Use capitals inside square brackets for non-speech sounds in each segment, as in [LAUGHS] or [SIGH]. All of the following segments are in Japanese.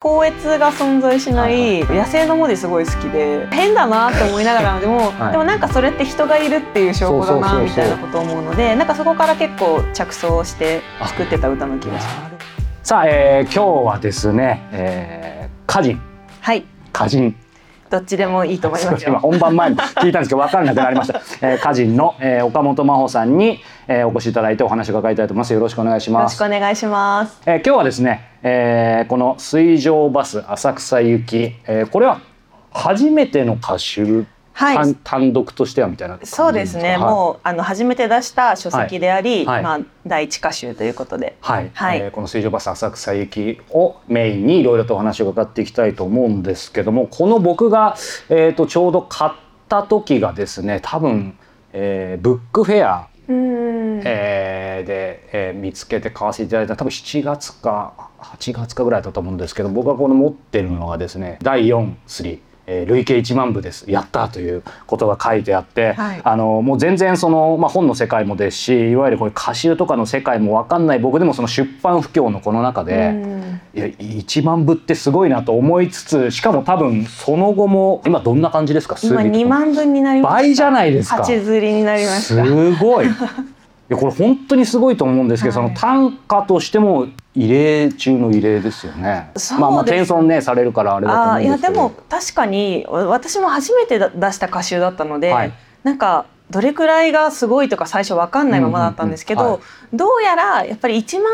高越が存在しない野生の文字すごい好きで変だなって思いながらでも、はい、でもなんかそれって人がいるっていう証拠だなみたいなことを思うのでなんかそこから結構着想して作ってた歌の気がします。さあ、えー、今日はですね、えー、歌人。はい。歌人どっちでもいいと思います今本番前に聞いたんですけど分からなくなりました、[LAUGHS] えー、歌人の、えー、岡本真帆さんに、えー、お越しいただいてお話を伺いたいと思います。よろしくお願いします。よろしくお願いします、えー、今日はですね、えー、この水上バス浅草行き、えー、これは初めての歌手はい、単独としてはみたいなそうですね、はい、もうあの初めて出した書籍であり、はい、まあ、第一歌集ということで、はい。はい。えー、この水上バス浅草行きをメインにいろいろとお話を伺っていきたいと思うんですけどもこの僕が、えーと、ちょうど買った時がですね多分、えー、ブックフェアうん。えー、で、えー、見つけて買わせていただいた多分7月か8月かぐらいだったと思うんですけど僕がこの持ってるのがですね第4スえー、累計1万部です。やったということが書いてあって、はい、あのもう全然その、まあ、本の世界もですしいわゆるこれ歌集とかの世界も分かんない。僕でもその出版不況のこの中で、いや1万部ってすごいなと思いつつしかも多分その後も今どんな感じですか？今2万分になりました。倍じゃないですか。8釣りになりました。すごい。いやこれ本当にすごいと思うんですけど、はい、その単価としても異例中の異例ですよね。まあまあ転送ねされるからあれだと思うんですけど。いやでも確かに私も初めて出した歌集だったので、はい、なんかどれくらいがすごいとか最初分かんないままだったんですけど、どうやらやっぱり1万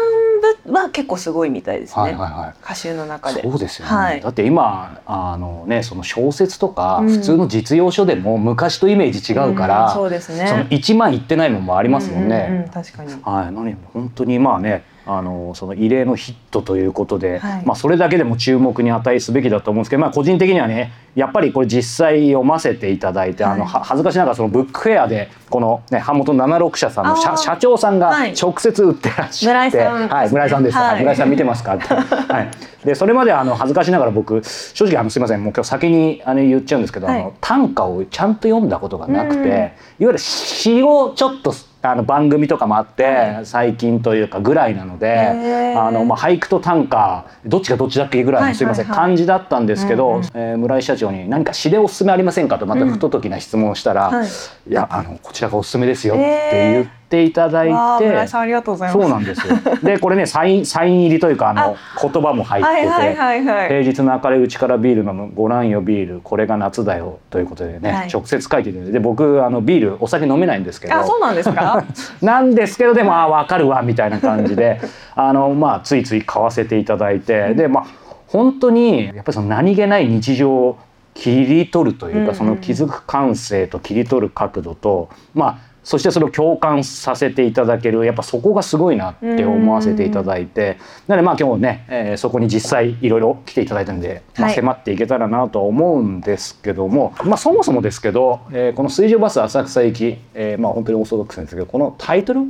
部は結構すごいみたいですね、はいはいはい、歌集の中で。そうですよね、はい、だって今あの、ね、その小説とか普通の実用書でも昔とイメージ違うから、うん、そうですね、その1万いってないのもありますもんね。うんうんうん、確かに、はい、何本当にまあねあのその異例のヒットということで、はい、まあ、それだけでも注目に値すべきだと思うんですけど、まあ、個人的にはねやっぱりこれ実際読ませていただいて、はい、あの恥ずかしながらそのブックフェアでこの、ね、版元76社さんの社社長さんが直接売ってらっしゃって、はい、村井さんです、はい、村井さん見てますか？って、はい、でそれまであの恥ずかしながら僕正直あのすみませんもう今日先にあの言っちゃうんですけど、あの短歌をちゃんと読んだことがなくていわゆる詩をちょっとあの番組とかもあって、最近というかぐらいなのであの、まあ、俳句と短歌どっちがどっちだっけぐらいのすいません、感じだったんですけど、え村井社長に「何か詩でおすすめありませんか?」とまた不と時な質問をしたら「いやあのこちらがおすすめですよ」って言って。ていただいて、村井さんありがとうございます。そうなんですよ。でこれねサインサイン入りというかあの言葉も入ってて、はいはいはい平日の明るいうちからビール飲むご覧よビールこれが夏だよということでね、はい、直接書いてるんでで僕あのビールお酒飲めないんですけど、あそうなんですか？[LAUGHS] なんですけどでもあ分かるわみたいな感じで [LAUGHS] あのまあついつい買わせていただいて、でまあ本当にやっぱりその何気ない日常を切り取るというか、その気づく感性と切り取る角度とまあそしてそれを共感させていただけるやっぱそこがすごいなって思わせていただいてなのでまあ今日ね、えー、そこに実際いろいろ来ていただいたんで、まあ、迫っていけたらなとは思うんですけども、はい、まあそもそもですけど、えー、この水上バス浅草行き、えー、まあ本当にオーソドックスですけどこのタイトル？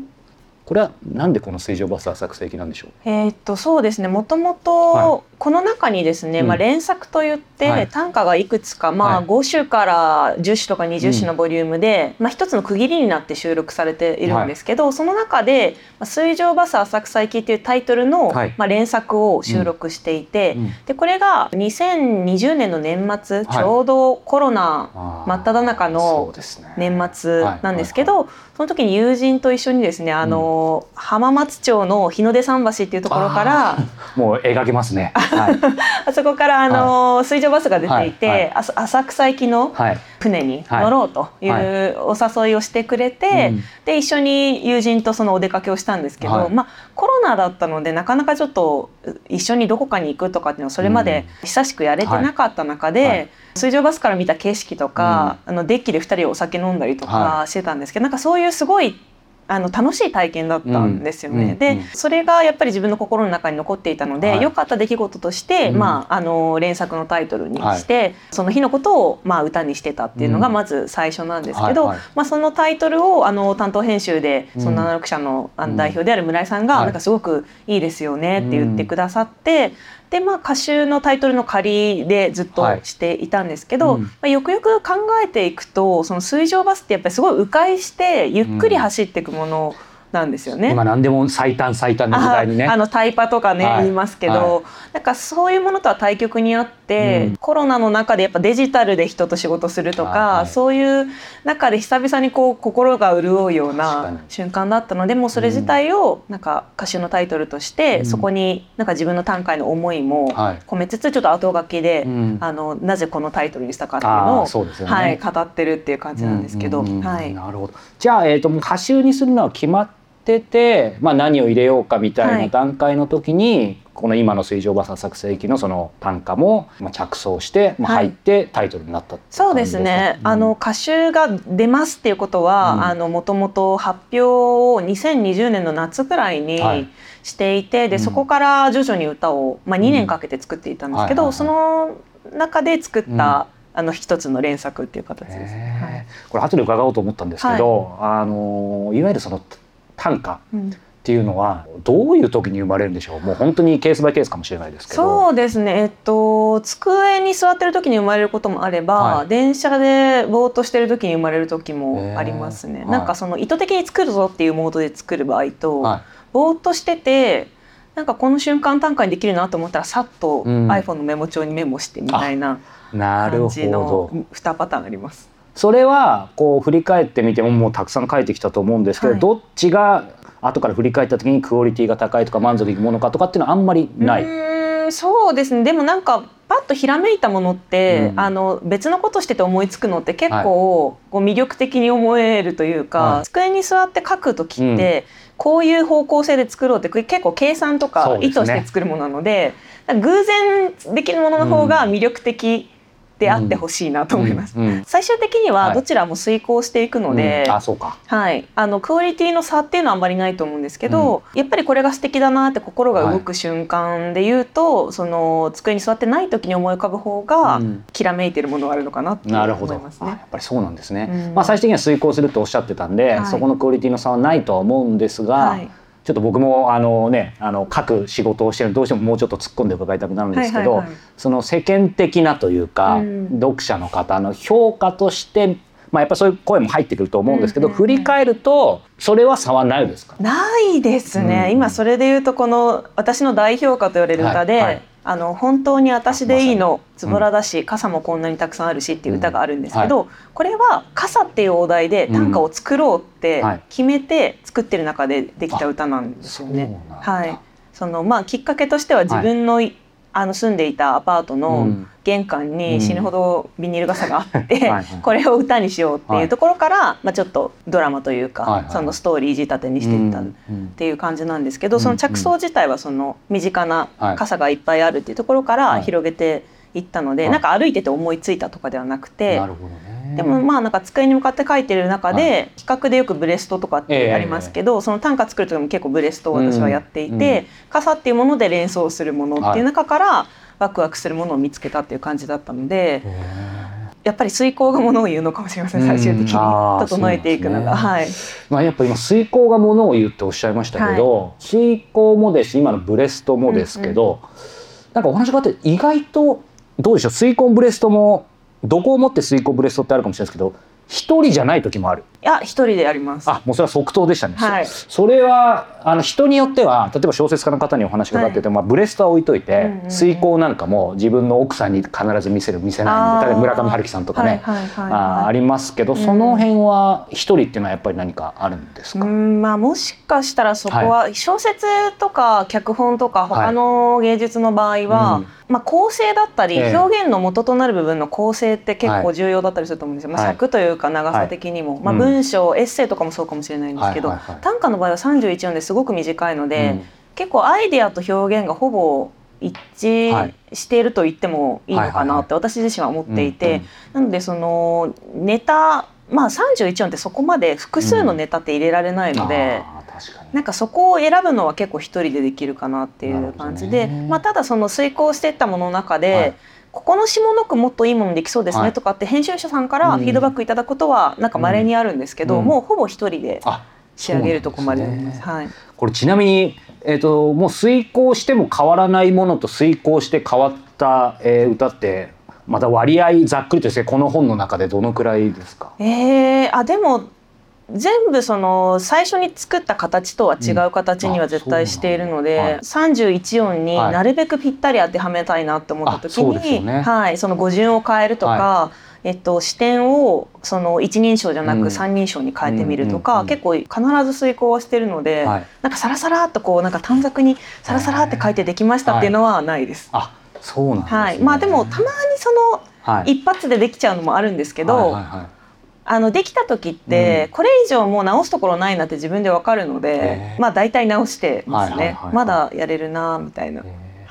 これはなんでこの水上バス浅草行きなんでしょう？えっとそうですね。もともとこの中にですね、まあ連作といって単価がいくつか、まあ5種から10種とか20種のボリュームで、まあ一つの区切りになって収録されているんですけど、その中で水上バス浅草行きっていうタイトルのまあ連作を収録していて、でこれが2020年の年末、ちょうどコロナ真っ只中の年末なんですけど、その時に友人と一緒にですね、あの浜松町の日の出桟橋っていうところからもう描けますね、[LAUGHS] はい、[LAUGHS] あそこからあの、はい、水上バスが出ていて、はい。はい、浅草行きの船に乗ろうというお誘いをしてくれて、はい、で一緒に友人とそのお出かけをしたんですけど、まあコロナだったのでなかなかちょっと一緒にどこかに行くとかっていうのはそれまで久しくやれてなかった中で、水上バスから見た景色とか、あのデッキで2人お酒飲んだりとかしてたんですけど、なんかそういうすごいあの楽しい体験だったんですよね。うん、で、それがやっぱり自分の心の中に残っていたので、はい、良かった出来事として、うん、まああの連作のタイトルにして、はい、その日のことをまあ歌にしてたっていうのがまず最初なんですけど、うんはいはい、まあそのタイトルをあの担当編集でその76社のあの代表である村井さんがなんかすごくいいですよねって言ってくださって、でまあ歌集のタイトルの仮でずっとしていたんですけど、はいうん、まあ、よくよく考えていくとその水上バスってやっぱりすごい迂回してゆっくり走っていくものなんですよね。今何でも最短最短の時代にね。あのタイパとかね、はい、言いますけど、はい、なんかそういうものとは対極にあって、うん、コロナの中でやっぱデジタルで人と仕事するとか、はい、そういう中で久々にこう心が潤うような瞬間だったのでもうそれ自体をなんか歌集のタイトルとして、うん、そこになんか自分の短歌への思いも込めつつちょっと後書きで、あのなぜこのタイトルにしたかっていうのを、ね、はい、語ってるっていう感じなんですけど。はい、なるほど。じゃあ、えーと、と歌集にするのは決まってってて、まあ、何を入れようかみたいな段階の時に、はい、この今の水上バサ作成機のその単価も着想して、まあ、入ってタイトルになった、はい、そうですね、うん、あの歌集が出ますっていうことはもともと発表を2020年の夏くらいに、していてでそこから徐々に歌を、まあ、2年かけて作っていたんですけど、その中で作った、あの一つの連作っていう形です。はい、これ後で伺おうと思ったんですけど、はい、あのいわゆるその短歌っていうのはどういう時に生まれるんでしょう？もう本当にケースバイケースかもしれないですけど。そうですね。えっと机に座ってる時に生まれることもあれば、はい、電車でぼーっとしてる時に生まれる時もありますね、なんかその意図的に作るぞっていうモードで作る場合と、はい、ぼーっとしててなんかこの瞬間短歌にできるなと思ったらさっと iPhone のメモ帳にメモしてみたいな感じの2パターンあります。それはこう振り返ってみてももうたくさん書いてきたと思うんですけど、はい、どっちが後から振り返った時にクオリティが高いとか満足いくものかとかっていうのはあんまりない。うそうですね。でもなんかパッとひらめいたものって、うん、あの別のことしてて思いつくのって結構、はい、こう魅力的に思えるというか、はい、机に座って書く時って、うん、こういう方向性で作ろうって結構計算とか意図して作るものなので、ね、偶然できるものの方が魅力的であってほしいなと思います、うんうん、最終的にはどちらも遂行していくので、あそうか。はい。あのクオリティの差っていうのはあんまりないと思うんですけど、やっぱりこれが素敵だなって心が動く瞬間で言うと、はい、その机に座ってない時に思い浮かぶ方が、きらめいてるものがあるのかなって思いますね。やっぱりそうなんですね。まあ最終的には遂行するとおっしゃってたんで、はい、そこのクオリティの差はないとは思うんですが。はいちょっと僕もあのねあの書く仕事をしてるどうしてももうちょっと突っ込んで伺いたくなるんですけど、その世間的なというか、うん、読者の方の評価としてまあ、やっぱそういう声も入ってくると思うんですけど、振り返るとそれは差はないですか？ないですね、うん、今それで言うとこの私の代表歌と言われる歌で、はいはいあの本当に私でいいのズボラだし、傘もこんなにたくさんあるしっていう歌があるんですけど、これは傘っていうお題で短歌を作ろうって決めて作ってる中でできた歌なんですよね。はい。そのまあきっかけとしては自分の、あの住んでいたアパートの玄関に死ぬほどビニール傘があって、これを歌にしようっていうところから、まあ、ちょっとドラマというか、そのストーリー仕立てにしていったっていう感じなんですけど、その着想自体はその身近な傘がいっぱいあるっていうところから広げていったので、なんか歩いてて思いついたとかではなくて。でもまあなんか机に向かって書いてる中で、企画でよくブレストとかってありますけど、その短歌作る時も結構ブレストを私はやっていて、傘っていうもので連想するものっていう中から、ワクワクするものを見つけたっていう感じだったので。やっぱり遂行がものを言うのかもしれません最終的に。整えていくのが、ね、はい。まあやっぱ今遂行がものを言うっておっしゃいましたけど、はい、遂行もですし今のブレストもですけど、うんうん、なんかお話があって意外とどうでしょう？遂行ブレストもどこをもって遂行ブレストってあるかもしれないですけど一人じゃない時もある。いや一人でやります。あもうそれは即答でしたね。はい、それはあの人によっては例えば小説家の方にお話がかってて、はい、まあブレストは置いといて、うんうん、遂行なんかも自分の奥さんに必ず見せる見せない例えば村上春樹さんとかね、あありますけど、その辺は一人っていうのはやっぱり何かあるんですか？うんまあもしかしたらそこは小説とか脚本とか他の芸術の場合は、はいまあ、構成だったり、表現の元となる部分の構成って結構重要だったりすると思うんですよ、まあ、尺というか長さ的にも、まあ、文章、エッセイとかもそうかもしれないんですけど、短歌の場合は31音ですごく短いので、結構アイデアと表現がほぼ一致していると言ってもいいのかなって私自身は思っていて、なのでそのネタまあ31音ってそこまで複数のネタって入れられないので、なんかそこを選ぶのは結構一人でできるかなっていう感じで、ね、まあ、ただその遂行していったものの中で、はい、ここの下の句もっといいものできそうですねとかって編集者さんからフィードバックいただくことはなんか稀にあるんですけど、うん、もうほぼ一人で仕上げるとこまでで、ね、はい、これちなみに、えーと、もう遂行しても変わらないものと遂行して変わった、えー、歌ってまた割合ざっくりとしてこの本の中でどのくらいですか？えー、あでも全部その最初に作った形とは違う形には絶対しているので、うんはい、31音になるべくぴったり当てはめたいなって思った時に、はいね、はい、その語順を変えるとか、はい、えっと、視点をその一人称じゃなく三人称に変えてみるとか、うん、結構必ず遂行はしてるので、はい、なんかサラサラっとこうなんか短冊にサラサラって書いてできましたっていうのはないです。あそうなん、ね、はい、まあでもたまにその、一発でできちゃうのもあるんですけど、はいはいはいあのできた時って、これ以上もう直すところないなって自分でわかるので、まあ大体直してますね、まだやれるなみたいな。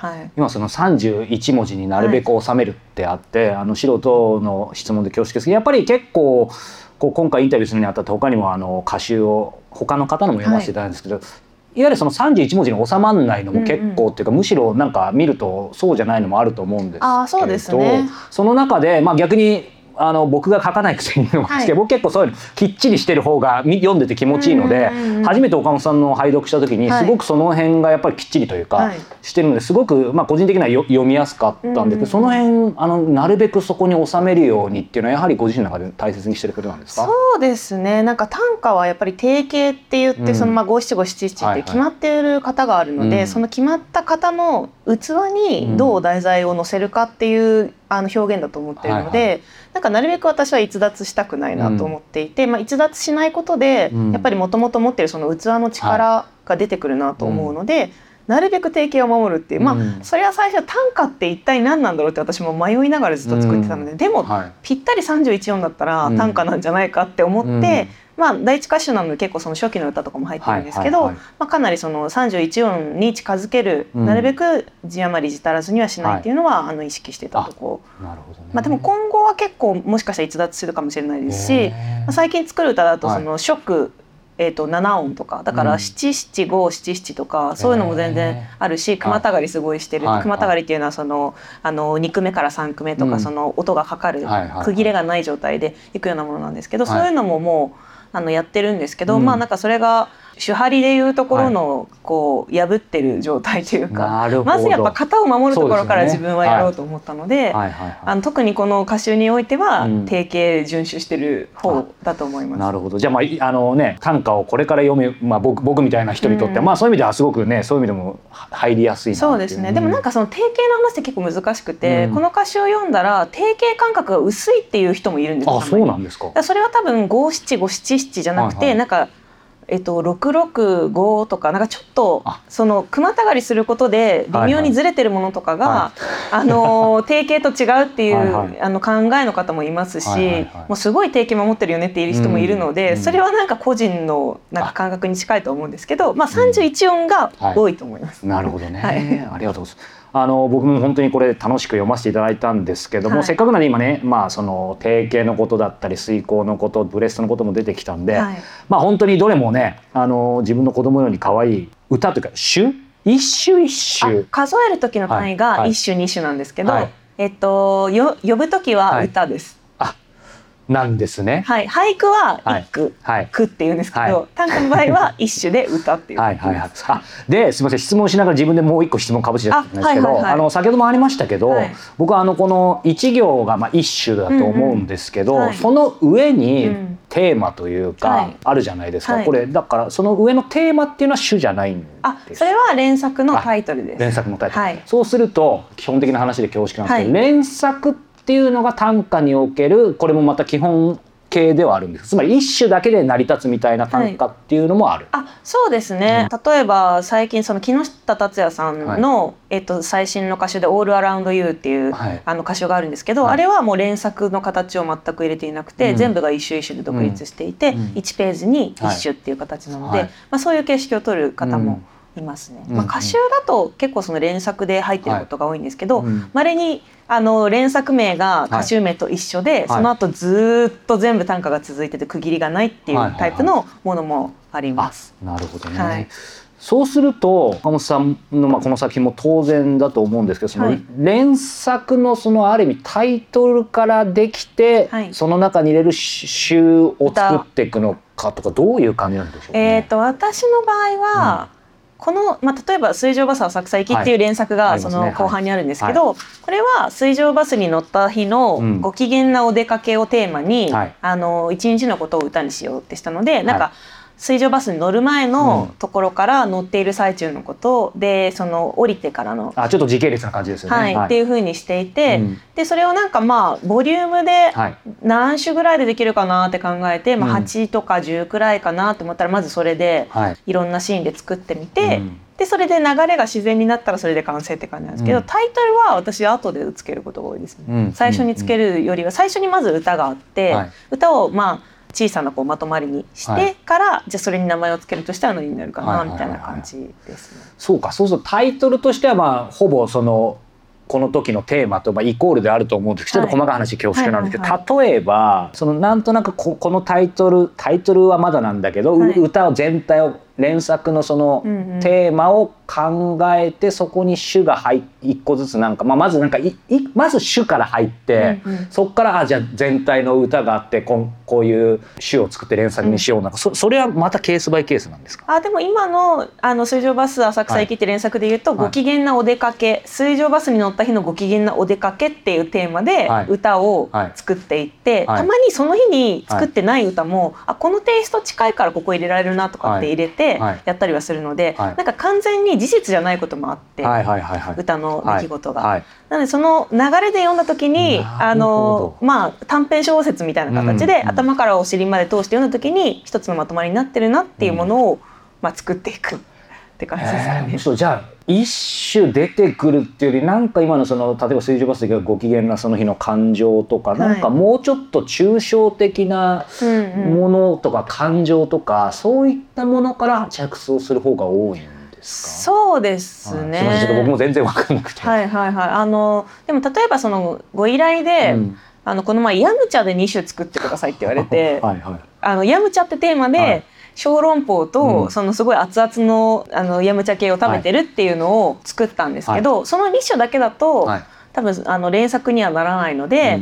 はい、今その31文字になるべく収めるってあって、はい、あの素人の質問で恐縮ですけどやっぱり結構こう今回インタビューするにあたって他にもあの歌集を他の方のも読ませていただいたんですけど、はい、いわゆるその31文字に収まらないのも結構っていうか、うんうん、むしろなんか見るとそうじゃないのもあると思うんですけどあそうです、ね、その中で、まあ、逆にあの僕が書かないくせに言うのですけど、はい、僕結構そういうのきっちりしてる方が読んでて気持ちいいので、初めて岡本さんの拝読した時にすごくその辺がやっぱりきっちりというか、はい、してるのですごく、まあ、個人的には読みやすかったんで、その辺あのなるべくそこに収めるようにっていうのはやはりご自身の中で大切にしてることなんですか？そうですね。なんか短歌はやっぱり定型って言って、うん、そのまあ五七五七七って決まっている方があるので、はいはい、その決まった方の器にどう題材を載せるかっていうあの表現だと思ってるので。はいはい。なんかなるべく私は逸脱したくないなと思っていて、うん、まあ、逸脱しないことで、うん、やっぱりもともと持ってるその器の力が出てくるなと思うので、はい、なるべく定型を守るっていうまあ、それは最初短歌って一体何なんだろうって私も迷いながらずっと作ってたので、でも、はい、ぴったり31音だったら短歌なんじゃないかって思って。まあ、第一歌手なので結構その初期の歌とかも入ってるんですけど、まあ、かなりその31音に近づける、なるべく字余り字足らずにはしないっていうのは、あの意識してたとこ。なるほど、ね、まあ、でも今後は結構もしかしたら逸脱するかもしれないですし、まあ、最近作る歌だとその初句、えー、と7音とかだから七七五七七とかそういうのも全然あるし熊たがりすごいしてる。熊たがりっていうのはそのあの2句目から3句目とかその音がかかる区切れがない状態でいくようなものなんですけどそういうのももうあのやってるんですけど、まあなんかそれが手張りでいうところのこう破ってる状態というか、まずやっぱ型を守るところから自分はやろうと思ったので特にこの歌集においては定型遵守してる方だと思います。なるほど。じゃあ,、まああのね、短歌をこれから読む、まあ、僕僕みたいな人にとって、うん、まあそういう意味ではすごくねそういう意味でも入りやすいそうですね、でもなんかその定型の話って結構難しくて、うん、この歌集を読んだら定型感覚が薄いっていう人もいるんですあそうなんですか。それは多分五七五七七じゃなくて、はいはい、なんかえっと、665とかなんかちょっとその熊たがりすることで微妙にずれてるものとかが、はい。はい、あの定型と違うっていう、はいはい、あの考えの方もいますし、はいはいはい、もうすごい定型守ってるよねっていう人もいるので、うん、それはなんか個人のなんか感覚に近いと思うんですけど、まあ、31音が多いと思います。うんはい、なるほどね、ありがとうございますあの僕も本当にこれ楽しく読ませていただいたんですけども、はい、せっかくなんで今ね、まあ、その定型のことだったり遂行のことブレストのことも出てきたんで、はい、まあ本当にどれもねあの自分の子供のように可愛い歌というか詩一首一首。数える時の単位が一首二首なんですけど、はい、えっとよ呼ぶ時は歌です。なんですね。はい、俳句は一句、はい、句って言うんですけど、はい、短歌の場合は一首で歌っていう。はい。はい。はい。あ、で、すみません、質問しながら自分でもう一個質問かぶせちゃったんですけど、あはい。はい。はい、あの先ほどもありましたけど、はい、僕はあのこの一行がまあ一首だと思うんですけど、うんうん、その上にテーマというか、あるじゃないですか。これだからその上のテーマっていうのは主じゃないんです。あ、それは連作のタイトルです。連作のタイトル。そうすると基本的な話で恐縮なんですけど、連作っていうのが短歌におけるこれもまた基本系ではあるんです。つまり一種だけで成り立つみたいな短歌っていうのもある、はい、あそうですね、うん、例えば最近その木下達也さんの、はい、えっと、最新の歌手で「オールアラウンドユーっていう、はい、あの歌手があるんですけど、あれはもう連作の形を全く入れていなくて、うん、全部が一首一首で独立していて、うん、1ページに一首っていう形なので、まあ、そういう形式を取る方も、いますね、まあ、歌集だと結構その連作で入ってることが多いんですけどまれ、はい、にあの連作名が歌集名と一緒で、はい、その後ずっと全部短歌が続いてて区切りがないっていうタイプのものもあります。なるほどね、はい、そうすると岡本さんの、まあ、この作品も当然だと思うんですけどその連作のそのある意味タイトルからできて、その中に入れる詩を作っていくのかとかどういう感じなんでしょう、ね、えーと、私の場合は、うんこの、まあ、例えば「水上バス浅草行き」っていう連作がその後半にあるんですけど、これは水上バスに乗った日のご機嫌なお出かけをテーマに、あの一日のことを歌にしようってしたのでなんか、水上バスに乗る前のところから乗っている最中のことでその降りてからのあちょっと時系列な感じですよね。はい、はい、っていうふうにしていて、うん、でそれをなんかまあボリュームで何種ぐらいでできるかなって考えて、まあ、8とか10くらいかなと思ったらまずそれでい。ろんなシーンで作ってみて。うん。でそれで流れが自然になったらそれで完成って感じなんですけど、うん、タイトルは私後でつけることが多いですね、うん、最初につけるよりは最初にまず歌があって、歌をまあ小さなこうまとまりにしてから、はい、じゃあそれに名前を付けるとしたら何になるかな、みたいな感じですね。そうかそうするとタイトルとしてはまあほぼそのこの時のテーマとまあイコールであると思うんですけど、ちょっと細かい話恐縮なんですけど、例えばそのなんとなくここのタイトルタイトルはまだなんだけど、はい、歌を全体を連作のそのテーマを考えてそこに主が入一個ずつなんか、まあ、まずなんかいいまず主から入って、うんうん、そこからあじゃあ全体の歌があってここういう主を作って連作にしようなんか、そそれはまたケースバイケースなんですか？あでも今のあの水上バス浅草行きって連作で言うと、はい、ご機嫌なお出かけ水上バスに乗った日のご機嫌なお出かけっていうテーマで歌を作っていって、はい、たまにその日に作ってない歌も、あこのテイスト近いからここ入れられるなとかって入れて。やったりはするので、はい、なんか完全に事実じゃないこともあって、はいはいはいはい、歌の出来事が。はい、なのでその流れで読んだ時にあの、まあ、短編小説みたいな形で、うんうん、頭からお尻まで通して読んだ時に一つのまとまりになってるなっていうものを、うん、まあ、作っていく。って感じですかね。じゃあ一種出てくるっていうよりなんか今のその例えば水上バスでご機嫌なその日の感情とか、はい、なんかもうちょっと抽象的なものとか感情とか、うんうん、そういったものから着想する方が多いんですか？そうですね、はい、僕も全然分かんなくて。はいはいはい、あのでも例えばそのご依頼で、うん、あのこの前ヤムチャで2種作ってくださいって言われて [LAUGHS] はい、はい、あのヤムチャってテーマで、はい小籠包と、そのすごい熱々のあのヤムチャ系を食べてるっていうのを作ったんですけど、その2種だけだと、多分あの連作にはならないので。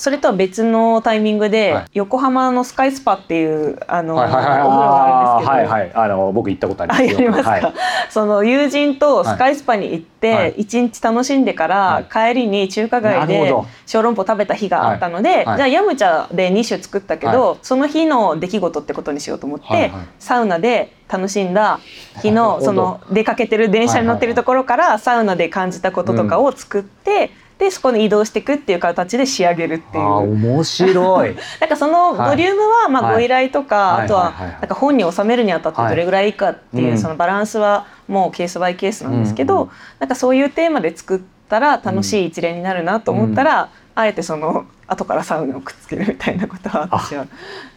それとは別のタイミングで、横浜のスカイスパっていうあの、お風呂があるんですけど、はいはい、あの僕行ったことあります。ありますか、はい、その友人とスカイスパに行って一日楽しんでから、帰りに中華街で小籠包食べた日があったので、じゃあヤムチャで2種作ったけど、その日の出来事ってことにしようと思って、サウナで楽しんだ日のその出かけてる電車に乗ってるところからサウナで感じたこととかを作って。でそこに移動していくっていう形で仕上げるっていう。面白い。[LAUGHS] なんかそのボリュームはまあご依頼とか、はい、あとはなんか本に収めるにあたってどれぐらいいいかっていうそのバランスはもうケースバイケースなんですけど、うん、なんかそういうテーマで作ったら楽しい一連になるなと思ったら、うん、あえてその後からサウナをくっつけるみたいなことは私は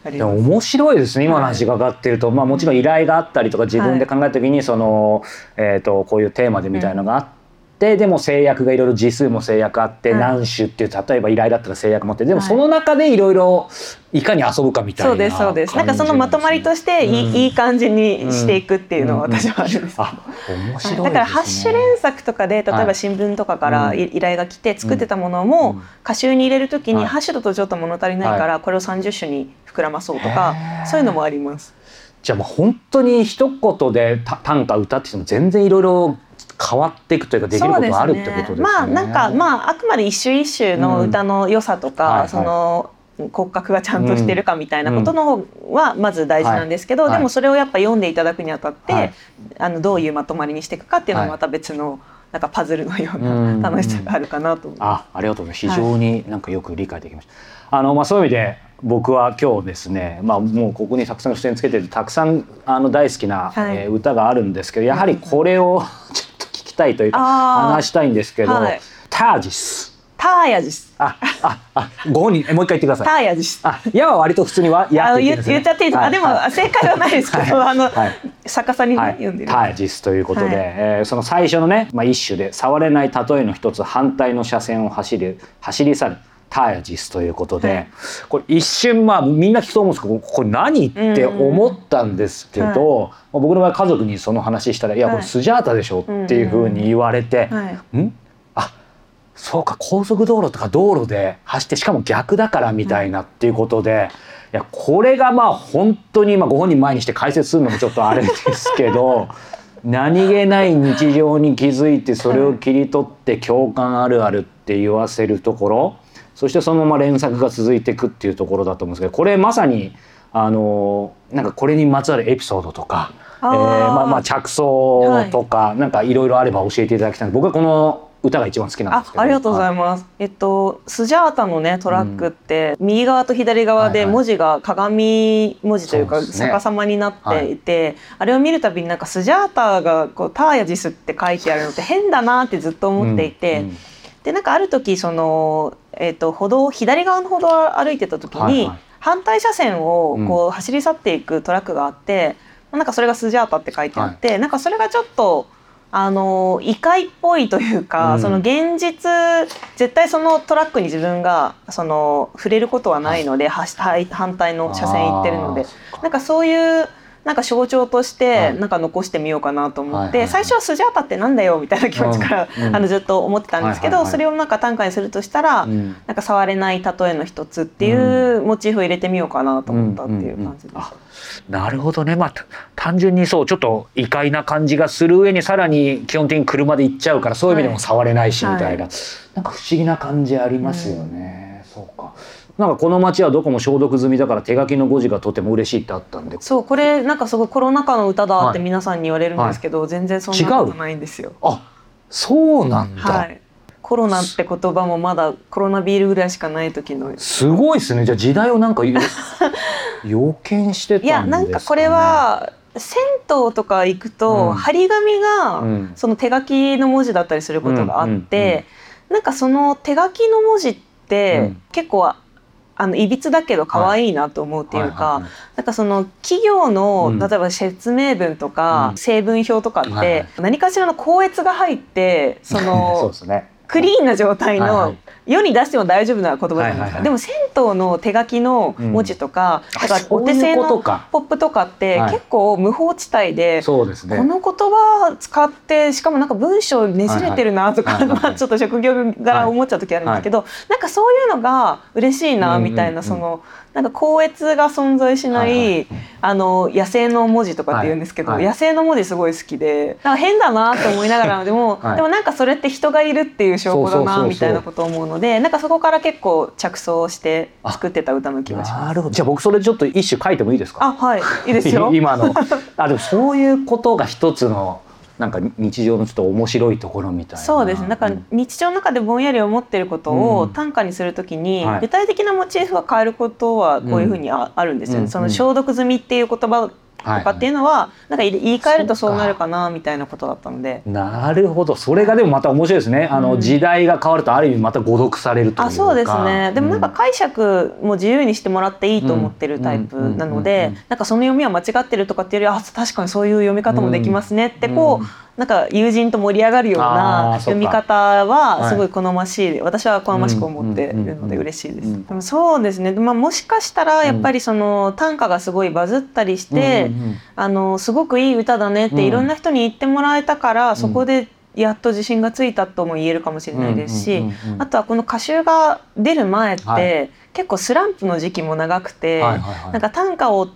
あります。面白いですね。今の話がかってると、はい、まあもちろん依頼があったりとか自分で考えた時にその、はい、えーと、こういうテーマでみたいのがあって。ででも制約がいろいろ字数も制約あって、何種っていう例えば依頼だったら制約持ってでもその中でいろいろいかに遊ぶかみたいな、そうですそうです。なんかそのまとまりとしていいうん、いい感じにしていくっていうのは私はあるんです、うん。うん、面白い、ね、だから8種連作とかで例えば新聞とかから依頼が来て作ってたものも歌集に入れるときに8種だとちょっと物足りないからこれを30種に膨らまそうとかそういうのもあります。じゃあもう本当に一言で短歌歌ってても全然いろいろ変わっていくというかできることがあるってことですね。まあなんかまああくまで一首一首の歌の良さとか、うん。はいはい、その骨格がちゃんとしてるかみたいなことの方はまず大事なんですけど、うん、でもそれをやっぱ読んでいただくにあたって、はい、あのどういうまとまりにしていくかっていうのはまた別の、なんかパズルのような楽しさがあるかなと。思います。あありがとうございます。非常になんかよく理解できました。あのまあそういう意味で僕は今日ですね、まあ、もうここにたくさん出演つけててたくさんあの大好きな、はい、えー、歌があるんですけどやはりこれをちょっと聞きたいというか話したいんですけど、はい、タージス。ターヤジス。あ、あ、あ、ご本人、もう一回言ってください。ターヤジス。あ、やは割と普通には、や言っちゃっていいですか。でも、正解はないですけど、あの、逆さに読んでる。タージスということで、えその最初のね、まあ、一種で触れない例えの一つ、反対の車線を走り、走り去る。タージスということで、はい、これ一瞬まあみんな聞くと思うんですけどこれ何って思ったんですけど、はい、僕の場合家族にその話したら「いやこれスジャータでしょ」っていうふうに言われて「はい、ん？あそうか高速道路とか道路で走ってしかも逆だからみたいなっていうことで。いやこれがまあ本当に今ご本人前にして解説するのもちょっとあれですけど [LAUGHS] 何気ない日常に気づいてそれを切り取って共感あるあるって言わせるところそしてそのまま連作が続いていくっていうところだと思うんですけどこれまさにあのなんかこれにまつわるエピソードとかえー、まあまあ着想とか、はい、なんかいろいろあれば教えていただきたい。僕はこの歌が一番好きなんですけど。ありがとうございます、はい、えっとスジャータのねトラックって、うん、右側と左側で文字が鏡文字というか逆さまになっていて、ねはい、あれを見るたびになんかスジャータがこうターヤジスって書いてあるのって変だなってずっと思っていて、うんうん、でなんかある時その、えっと、歩道左側の歩道を歩いてた時に、はいはい、反対車線をこう走り去っていくトラックがあって、うん、なんかそれがスジャータって書いてあって、なんかそれがちょっとあの異界っぽいというか、うん、その現実絶対そのトラックに自分がその触れることはないので、はい、反対の車線行ってるのでなんかそういうなんか象徴としてなんか残してみようかなと思って、最初はスジャータってなんだよみたいな気持ちから、あのずっと思ってたんですけど、それをなんか短歌にするとしたら、なんか触れない例えの一つっていうモチーフを入れてみようかなと思ったっていう感じです。なるほどね。まあ単純にそうちょっと異界な感じがする上にさらに基本的に車で行っちゃうからそういう意味でも触れないしみたいな、はい、なんか不思議な感じありますよね、うん、そうかなんかこの街はどこも消毒済みだから手書きの語字がとても嬉しいってあったんで。そうこれなんかすごいコロナ禍の歌だって皆さんに言われるんですけど、はい、全然そんなことないんですよ。あそうなんだ、はい、コロナって言葉もまだコロナビールぐらいしかない時の。すごいですね。じゃあ時代をなんか [LAUGHS] 予見してたんですか、ね、いやなんかこれは銭湯とか行くと、うん、張り紙が、その手書きの文字だったりすることがあって、うなんかその手書きの文字って、結構あのいびつだけど可愛いなと思うっていうか、なんかその企業の、例えば説明文とか、成分表とかって、何かしらの校閲が入ってその [LAUGHS] クリーンな状態の世に出しても大丈夫な言葉じゃないですか、でも銭湯の手書きの文字とか,、だからお手製のポップとかって結構無法地帯で、そうですね、この言葉使ってしかもなんか文章ねじれてるなとか、まあ、ちょっと職業柄思っちゃう時あるんですけど、なんかそういうのが嬉しいなみたいな、その。なんか高越が存在しない、はいはい、あの野生の文字とかって言うんですけど、はい。はい、野生の文字すごい好きでなんか変だなって思いながらでも、はい、でもなんかそれって人がいるっていう証拠だなみたいなことを思うのでなんかそこから結構着想して作ってた歌の気がします。なるほど。じゃあ僕それちょっと一首書いてもいいですか？あはい。いいですよ。[LAUGHS] 今の。[LAUGHS] あでもそういうことが一つのなんか日常のちょっと面白いところみたいな。そうですね。だから日常の中でぼんやり思ってることを短歌にするときに、具体的なモチーフは変えることはこういうふうにあ,、るんですよね、その消毒済みっていう言葉とかっていうのは、なんか言い換えるとそうなるかなみたいなことだったので。なるほど。それがでもまた面白いですね。あの、時代が変わるとある意味また誤読されるというか。あそうですね。でもなんか解釈も自由にしてもらっていいと思ってるタイプなのでなんかその読みは間違ってるとかっていうよりあ確かにそういう読み方もできますねってこう、なんか友人と盛り上がるような読み方はすごい好ましい、はい、私は好ましく思っているので嬉しいです。でもそうですね、まあ、もしかしたらやっぱりその短歌がすごいバズったりして、あのすごくいい歌だねっていろんな人に言ってもらえたから、そこでやっと自信がついたとも言えるかもしれないですし、あとはこの歌集が出る前って、はい、結構スランプの時期も長くて、なんか短歌を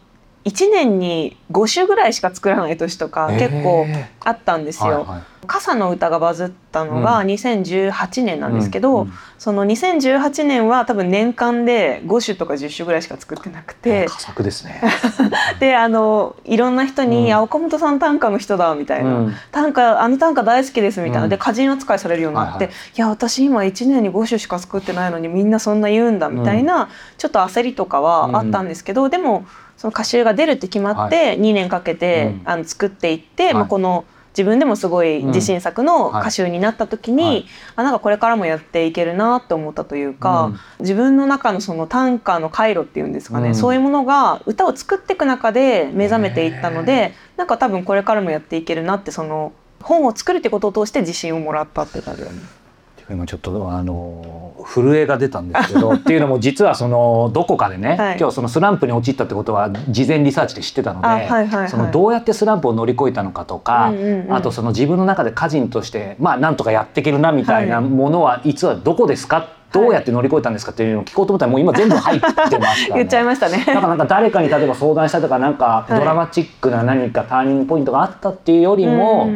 1年に5首ぐらいしか作らない年とか結構あったんですよ。えーはいはい、傘の歌がバズったのが2018年なんですけど、うんうん、その2018年は多分年間で5首とか10首ぐらいしか作ってなくて。佳作ですね。[LAUGHS] であのいろんな人に「うん、岡本さん短歌の人だ」みたいな、うん、短歌あの短歌大好きです」みたいな、で歌人扱いされるようになって「はいはい、いや私今1年に5首しか作ってないのにみんなそんな言うんだ」みたいな、ちょっと焦りとかはあったんですけど、でも。その歌集が出るって決まって2年かけて、あの作っていって、まあ、この自分でもすごい自信作の歌集になった時に、うんはい、あなんかこれからもやっていけるなって思ったというか、うん、自分の中のその短歌の回路っていうんですかね、うん、そういうものが歌を作っていく中で目覚めていったのでなんか多分これからもやっていけるなってその本を作るってことを通して自信をもらったって感じだね。今ちょっとあの震えが出たんですけどっていうのも実はその [LAUGHS] どこかでね、はい、今日そのスランプに陥ったってことは事前リサーチで知ってたので、はいはいはい、そのどうやってスランプを乗り越えたのかとか、うんうんうん、あとその自分の中で歌人としてまあなんとかやっていけるなみたいなものは、実はどこですか？どうやって乗り越えたんですか？っていうのを聞こうと思ったらもう今全部入ってますから、ね、[LAUGHS] 言っちゃいましたね。だからなんか誰かに例えば相談したとかなんかドラマチックな何かターニングポイントがあったっていうよりも、はい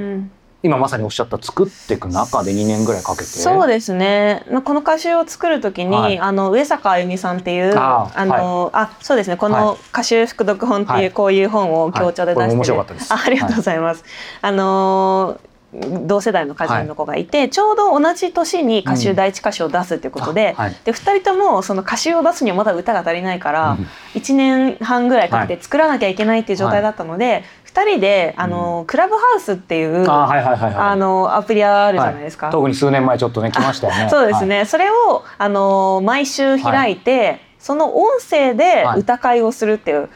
今まさにおっしゃった作っていく中で2年ぐらいかけて。そうですね。この歌集を作る時に、はい、あの上坂あゆみさんっていうあの、はい、あそうですね。この歌集副読本っていう、こういう本を協調で出して、はい、面白かったです。あありがとうございます、あのー同世代の歌人の子がいて、はい、ちょうど同じ年に歌集第一歌集を出すっていうことでうんはい、で2人ともその歌集を出すにはまだ歌が足りないから、うん、1年半ぐらいかけて作らなきゃいけないっていう状態だったので、はい、2人であの、うん、クラブハウスっていうあのアプリあるじゃないですか、特に数年前ちょっとね来ましたよね。[LAUGHS] そうですね、それをあの毎週開いて、その音声で歌会をするっていう、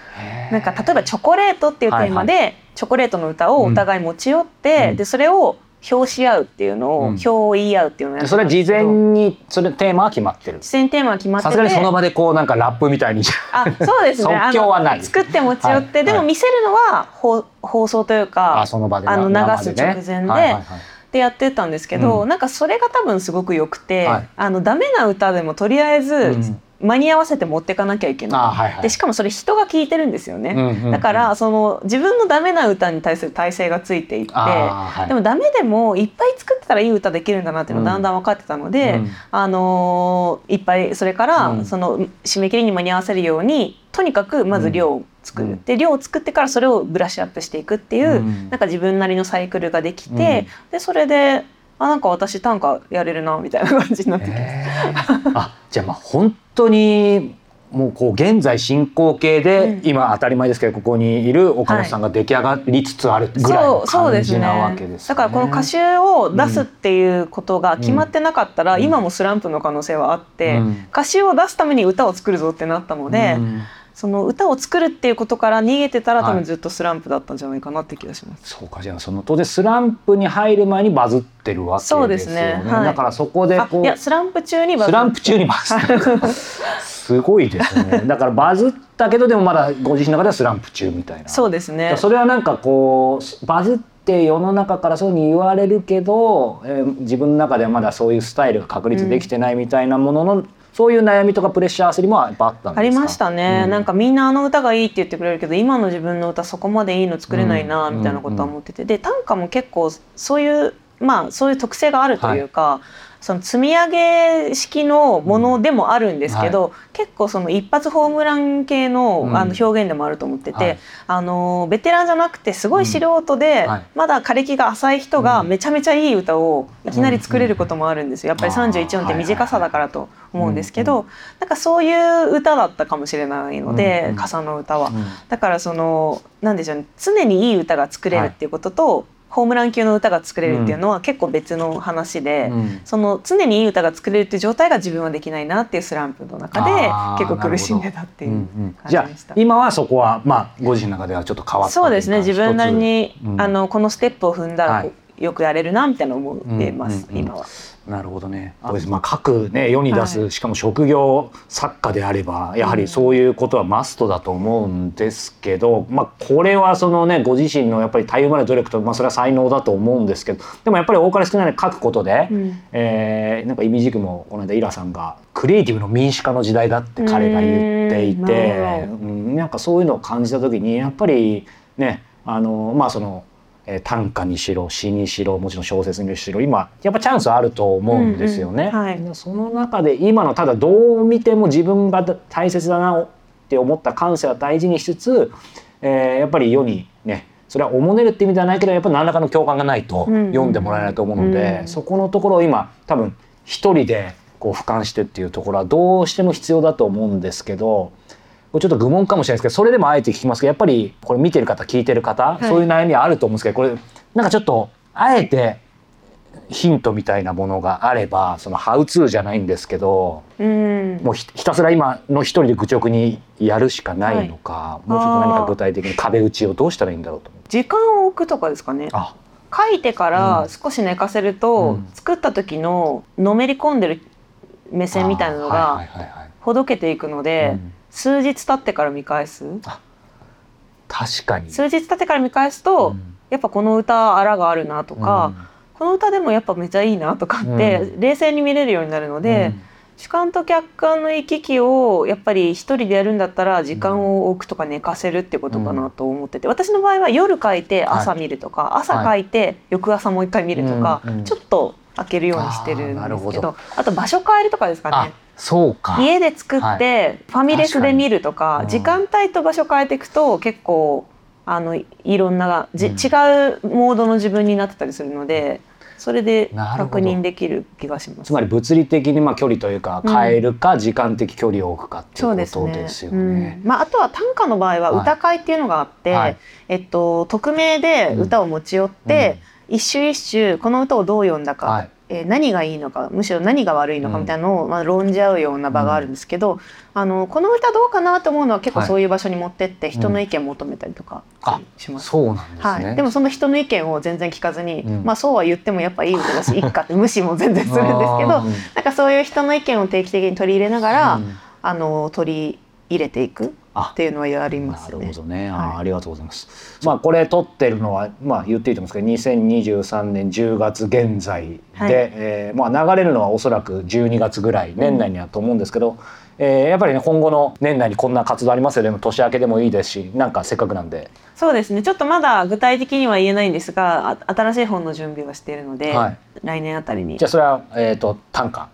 なんか例えば「チョコレート」っていうテーマで、チョコレートの歌をお互い持ち寄って、うん、でそれを表し合うっていうのを、表を言い合うっていうのをやそれ事前にそれテーマは決まってる？事前テーマは決まってさすがにその場でこうなんかラップみたいに。あそうですね。[LAUGHS] 即興はない。作って持ち寄って、はい、でも見せるのは放放送というかあその場であの流す直前で。でやってたんですけど、うん、なんかそれが多分すごく良くて、はい、あのダメな歌でもとりあえず、うん間に合わせて持っていかなきゃいけない、はいはい、でしかもそれ人が聞いてるんですよね、うんうんうん、だからその自分のダメな歌に対する体制がついていって、はい、でもダメでもいっぱい作ってたらいい歌できるんだなっていうのがだんだん分かってたので、うん、あのー、いっぱいそれから、その締め切りに間に合わせるようにとにかくまず量を作る、うん、で量を作ってからそれをブラッシュアップしていくっていう、うん、なんか自分なりのサイクルができて、でそれであなんか私短歌やれるなみたいな感じになってきて、あじゃあまあ本当にもうこう現在進行形で、うん、今当たり前ですけどここにいる岡本さんが出来上がりつつあるぐらいの感じなわけです、ね,、だからこの歌集を出すっていうことが決まってなかったら、うん、今もスランプの可能性はあって、うん、歌集を出すために歌を作るぞってなったので。その歌を作るっていうことから逃げてたら多分ずっとスランプだったんじゃないかなって気がします。はい、そうかじゃあその当然スランプに入る前にバズってるわけですよね。そうですね。はい、だからそこでこういやスランプ中にバズスランプ中にバズってる。[LAUGHS] すごいですね。だからバズったけどでもまだご自身の中ではスランプ中みたいな。そうですね。それはなんかこうバズって世の中からそういうふうに言われるけど、えー、自分の中ではまだそういうスタイルが確立できてないみたいなものの、うんそういう悩みとかプレッシャー焦りもやっぱあったんですありましたね、うん、なんかみんなあの歌がいいって言ってくれるけど今の自分の歌そこまでいいの作れないなみたいなことは思ってて、で短歌も結構そういうまあそういう特性があるというか、はいその積み上げ式のものでもあるんですけど、うんはい、結構その一発ホームラン系の,、あの表現でもあると思ってて、はい、あのベテランじゃなくてすごい素人で、まだ枯れ木が浅い人がめちゃめちゃいい歌をいきなり作れることもあるんですよ。やっぱり31音って短さだからと思うんですけど、なんかそういう歌だったかもしれないので、傘の歌は。だからそのなんでしょうね常にいい歌が作れるっていうことと、ホームラン級の歌が作れるっていうのは結構別の話で、うん、その常にいい歌が作れるっていう状態が自分はできないなっていうスランプの中で結構苦しんでたっていう感じでした。うんうん、今はそこはまあご自身の中ではちょっと変わったそうですね自分なりに、あのこのステップを踏んだら、はい、よくやれるなみたいな思ってます、今は。なるほどね。まあ書くね世に出す、はい、しかも職業作家であればやはりそういうことはマストだと思うんですけど、うん、まあこれはそのねご自身のやっぱりたゆまぬ努力とまあそれは才能だと思うんですけど、でもやっぱり多かれ少ない書くことで、うん、えー、なんか意味軸もこの間イラさんがクリエイティブの民主化の時代だって彼が言っていて、うん、なんかそういうのを感じた時にやっぱりねあのまあそのえー、短歌にしろ詩にしろもちろん小説にしろ今やっぱチャンスあると思うんですよね。うんうんはい、その中で今のただどう見ても自分が大切だなって思った感性は大事にしつつ、えー、やっぱり世にねそれはおもねるって意味ではないけどやっぱり何らかの共感がないと読んでもらえないと思うので、うんうん、そこのところを今多分一人でこう俯瞰してっていうところはどうしても必要だと思うんですけど。ちょっと愚問かもしれないですけどそれでもあえて聞きますけどやっぱりこれ見てる方聞いてる方、はい、そういう悩みはあると思うんですけどこれなんかちょっとあえてヒントみたいなものがあればそのハウツーじゃないんですけど、うん、もうひたすら今の一人で愚直にやるしかないのか、はい、もうちょっと何か具体的に壁打ちをどうしたらいいんだろうと時間を置くとかですかね。あ。書いてから少し寝かせると、うん、作った時ののめり込んでる目線みたいなのがほどけていくので、数日経ってから見返す？確かに。数日経ってから見返すと、うん、やっぱこの歌あらがあるなとか、うん、この歌でもやっぱめちゃいいなとかって、冷静に見れるようになるので、主観と客観の行き来をやっぱり一人でやるんだったら時間を置くとか寝かせるってことかなと思ってて、私の場合は夜書いて朝見るとか、はい、朝書いて翌朝もう一回見るとか、ちょっと開けるようにしてるんですけどあと場所変えるとかですかね。そうか。家で作ってファミレスで見るとか、時間帯と場所変えていくと結構あのいろんなじ、違うモードの自分になってたりするので。それで確認できる気がします。つまり物理的にまあ距離というか変えるか、時間的距離を置くかっていうことですよね。ね。うん、まああとは短歌の場合は歌会っていうのがあって、はい、えっと匿名で歌を持ち寄って、うん、一首一首この歌をどう読んだか、はい、えー、何がいいのかむしろ何が悪いのかみたいなのを、まあ、論じ合うような場があるんですけど、うん、あのこの歌どうかなと思うのは結構そういう場所に持ってって人の意見求めたりとかします。そうなんですね、はい、でもその人の意見を全然聞かずに、うん、まあそうは言ってもやっぱいい歌だしいいかって無視も全然するんですけどなんかそういう人の意見を定期的に取り入れながら、あの取り入れていく。っていうのはやりますね。なるほどね。あ,、はい、ありがとうございます。まあこれ撮ってるのはまあ言っていいと思うんですけど、2023年10月現在で、はい、えー、まあ流れるのはおそらく12月ぐらい年内にはと思うんですけど、うん、えー、やっぱりね今後の年内にこんな活動ありますよでも年明けでもいいですし、なんかせっかくなんで。そうですね。ちょっとまだ具体的には言えないんですが、新しい本の準備はしているので、はい、来年あたりに。じゃあそれはえっ、ー、と短歌。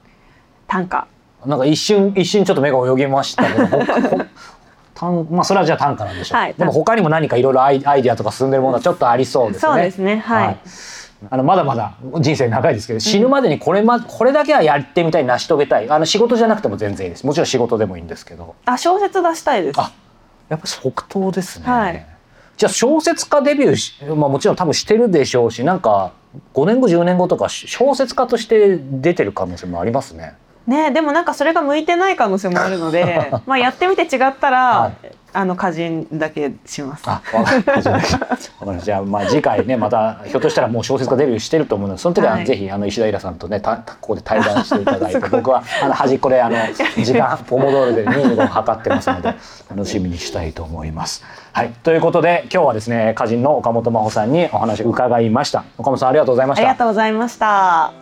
短歌。なんか一瞬一瞬ちょっと目が泳ぎましたけど [LAUGHS] まあそれはじゃあ短歌なんでしょう、はい、でも他にも何かいろいろアイディアとか進んでるものはちょっとありそうですね。そうですね。はい、はい。あのまだまだ人生長いですけど死ぬまでにこれ,、ま、これだけはやってみたい成し遂げたい。あの仕事じゃなくても全然いいです。もちろん仕事でもいいんですけど。あ小説出したいです。あやっぱ即答ですね、はい、じゃあ小説家デビューし、まあ、もちろん多分してるでしょうしなんか5年後10年後とか小説家として出てる可能性もありますねねでもなんかそれが向いてない可能性もあるので [LAUGHS] まあやってみて違ったら、はい、あの歌人だけします。あ、わかりました。じゃあまあ次回ねまたひょっとしたらもう小説家デビューしてると思うので、その時はぜひあの石田イラさんとねたここで対談していただいて、[LAUGHS] 僕はあの端っこであの時間ポモドールで25分測ってますので楽しみにしたいと思います。はいということで今日はですね歌人の岡本真帆さんにお話伺いました。岡本さんありがとうございました。ありがとうございました。